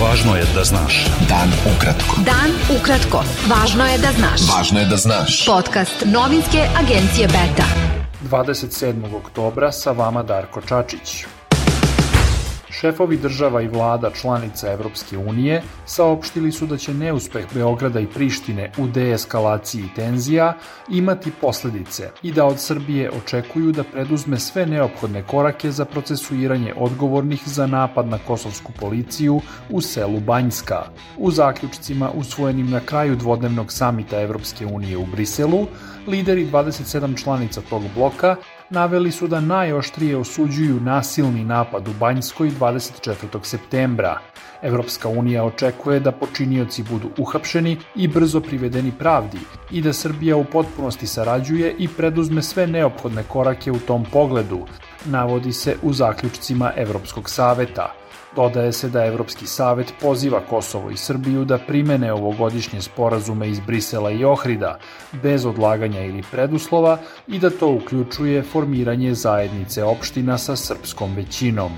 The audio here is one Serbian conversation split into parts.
Važno je da znaš. Dan ukratko. Dan ukratko. Važno je da znaš. Važno je da znaš. Podcast novinske agencije Beta. 27. oktobra sa vama Darko Čačić. Šefovi država i vlada članica Evropske unije saopštili su da će neuspeh Beograda i Prištine u deeskalaciji tenzija imati posledice i da od Srbije očekuju da preduzme sve neophodne korake za procesuiranje odgovornih za napad na kosovsku policiju u selu Banjska. U zaključcima usvojenim na kraju dvodnevnog samita Evropske unije u Briselu, lideri 27 članica tog bloka naveli su da najoštrije osuđuju nasilni napad u Banjskoj 24. septembra. Evropska unija očekuje da počinioci budu uhapšeni i brzo privedeni pravdi i da Srbija u potpunosti sarađuje i preduzme sve neophodne korake u tom pogledu, navodi se u zaključcima Evropskog saveta. Dodaje se da Evropski savet poziva Kosovo i Srbiju da primene ovogodišnje sporazume iz Brisela i Ohrida, bez odlaganja ili preduslova i da to uključuje formiranje zajednice opština sa srpskom većinom.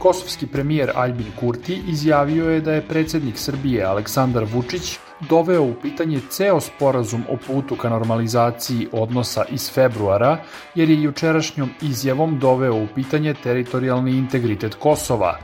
Kosovski premijer Albin Kurti izjavio je da je predsednik Srbije Aleksandar Vučić doveo u pitanje ceo sporazum o putu ka normalizaciji odnosa iz februara, jer je jučerašnjom izjavom doveo u pitanje teritorijalni integritet Kosova.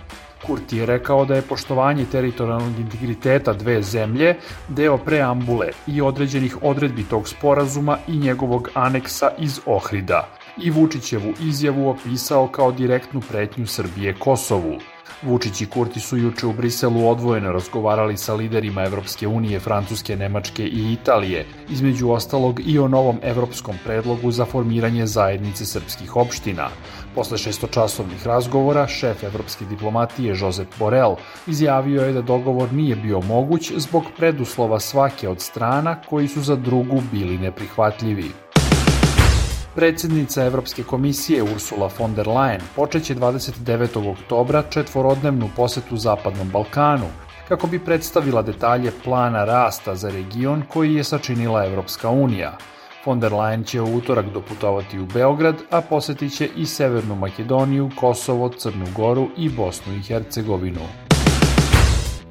Kurti je rekao da je poštovanje teritorijalnog integriteta dve zemlje deo preambule i određenih odredbi tog sporazuma i njegovog aneksa iz Ohrida i Vučićevu izjavu opisao kao direktnu pretnju Srbije Kosovu. Vučić i Kurti su juče u Briselu odvojeno razgovarali sa liderima Evropske unije, Francuske, Nemačke i Italije, između ostalog i o novom evropskom predlogu za formiranje zajednice srpskih opština. Posle šestočasovnih razgovora, šef evropske diplomatije Josep Borel izjavio je da dogovor nije bio moguć zbog preduslova svake od strana koji su za drugu bili neprihvatljivi. Predsednica Evropske komisije Ursula von der Leyen počeće 29. oktobra četvorodnevnu posetu Zapadnom Balkanu, kako bi predstavila detalje plana rasta za region koji je sačinila Evropska unija. Von der Leyen će u utorak doputovati u Beograd, a posetiće i Severnu Makedoniju, Kosovo, Crnu Goru i Bosnu i Hercegovinu.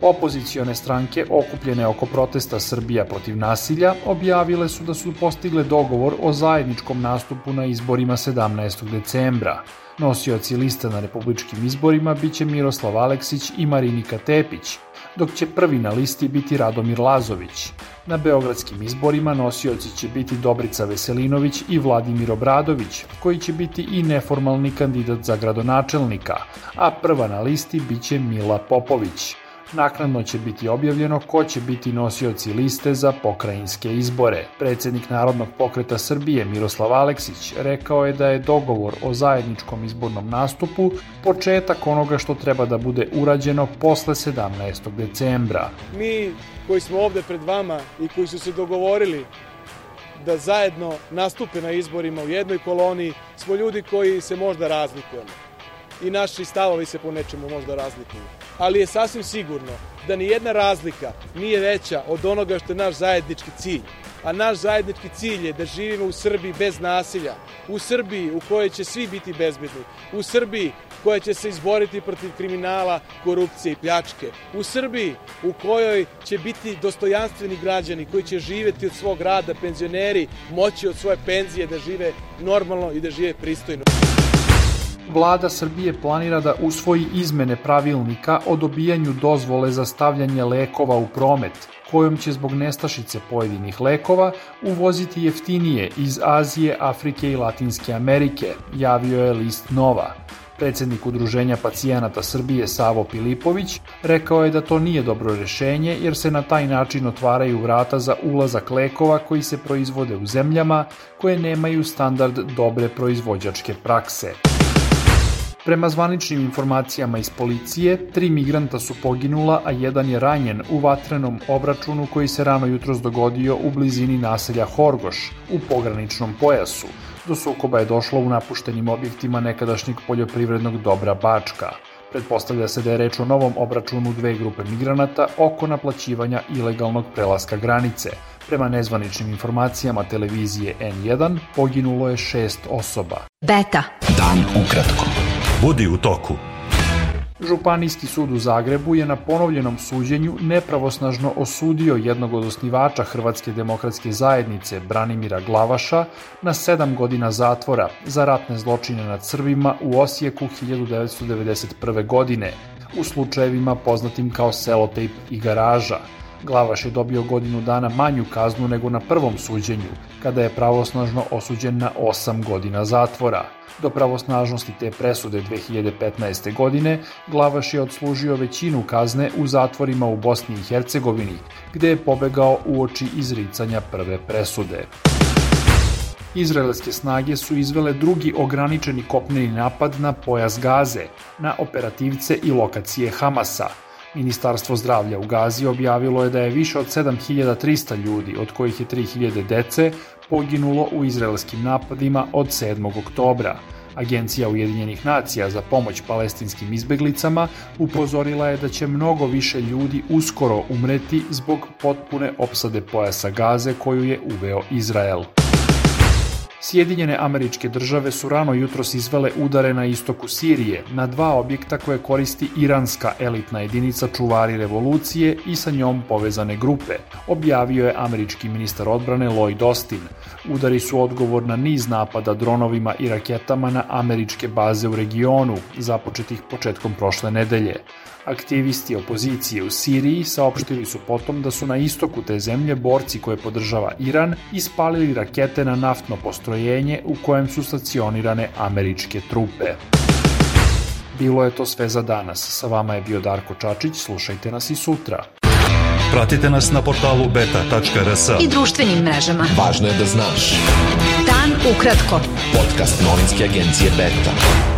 Opozicione stranke okupljene oko protesta Srbija protiv nasilja objavile su da su postigle dogovor o zajedničkom nastupu na izborima 17. decembra. Nosioci lista na republičkim izborima biće Miroslav Aleksić i Marinika Tepić, dok će prvi na listi biti Radomir Lazović. Na beogradskim izborima nosioci će biti Dobrica Veselinović i Vladimir Obradović, koji će biti i neformalni kandidat za gradonačelnika, a prva na listi biće Mila Popović. Naknadno će biti objavljeno ko će biti nosioci liste za pokrajinske izbore. Predsednik Narodnog pokreta Srbije Miroslav Aleksić rekao je da je dogovor o zajedničkom izbornom nastupu početak onoga što treba da bude urađeno posle 17. decembra. Mi koji smo ovde pred vama i koji su se dogovorili da zajedno nastupe na izborima u jednoj koloniji smo ljudi koji se možda razlikujemo i naši stavovi se po nečemu možda razlikuju. Ali je sasvim sigurno da ni jedna razlika nije veća od onoga što je naš zajednički cilj. A naš zajednički cilj je da živimo u Srbiji bez nasilja, u Srbiji u kojoj će svi biti bezbedni, u Srbiji koja će se izboriti protiv kriminala, korupcije i pljačke, u Srbiji u kojoj će biti dostojanstveni građani koji će živeti od svog rada, penzioneri, moći od svoje penzije da žive normalno i da žive pristojno. Vlada Srbije planira da usvoji izmene pravilnika o dobijanju dozvole za stavljanje lekova u promet, kojom će zbog nestašice pojedinih lekova uvoziti jeftinije iz Azije, Afrike i Latinske Amerike, javio je list Nova. Predsednik Udruženja pacijenata Srbije Savo Pilipović rekao je da to nije dobro rešenje jer se na taj način otvaraju vrata za ulazak lekova koji se proizvode u zemljama koje nemaju standard dobre proizvođačke prakse. Prema zvaničnim informacijama iz policije, tri migranta su poginula, a jedan je ranjen u vatrenom obračunu koji se rano jutros dogodio u blizini naselja Horgoš, u pograničnom pojasu. Do sukoba je došlo u napuštenim objektima nekadašnjeg poljoprivrednog dobra Bačka. Pretpostavlja se da je reč o novom obračunu dve grupe migranata oko naplaćivanja ilegalnog prelaska granice. Prema nezvaničnim informacijama televizije N1 poginulo je šest osoba. Beta. Dan ukratko. Budi u toku. Županijski sud u Zagrebu je na ponovljenom suđenju nepravosnažno osudio jednog od osnivača Hrvatske demokratske zajednice, Branimira Glavaša, na sedam godina zatvora za ratne zločine nad Srbima u Osijeku 1991. godine, u slučajevima poznatim kao selotejp i garaža. Glavaš je dobio godinu dana manju kaznu nego na prvom suđenju, kada je pravosnažno osuđen na 8 godina zatvora. Do pravosnažnosti te presude 2015. godine Glavaš je odslužio većinu kazne u zatvorima u Bosni i Hercegovini, gde je pobegao u oči izricanja prve presude. Izraelske snage su izvele drugi ograničeni kopneni napad na pojas Gaze, na operativce i lokacije Hamasa – Ministarstvo zdravlja u Gazi objavilo je da je više od 7300 ljudi, od kojih je 3000 dece, poginulo u izraelskim napadima od 7. oktobra. Agencija Ujedinjenih nacija za pomoć palestinskim izbeglicama upozorila je da će mnogo više ljudi uskoro umreti zbog potpune opsade pojasa gaze koju je uveo Izrael. Sjedinjene američke države su rano jutros izvele udare na istoku Sirije, na dva objekta koje koristi iranska elitna jedinica čuvari revolucije i sa njom povezane grupe, objavio je američki ministar odbrane Lloyd Austin. Udari su odgovor na niz napada dronovima i raketama na američke baze u regionu, započetih početkom prošle nedelje. Aktivisti opozicije u Siriji saopštili su potom da su na istoku te zemlje borci koje podržava Iran ispalili rakete na naftno postrojenje u kojem su stacionirane američke trupe. Bilo je to sve za danas. Sa vama je bio Darko Čačić, slušajte nas i sutra. Pratite nas na portalu beta.rs i društvenim mrežama. Važno je da znaš. Dan ukratko. Podcast novinske agencije Beta.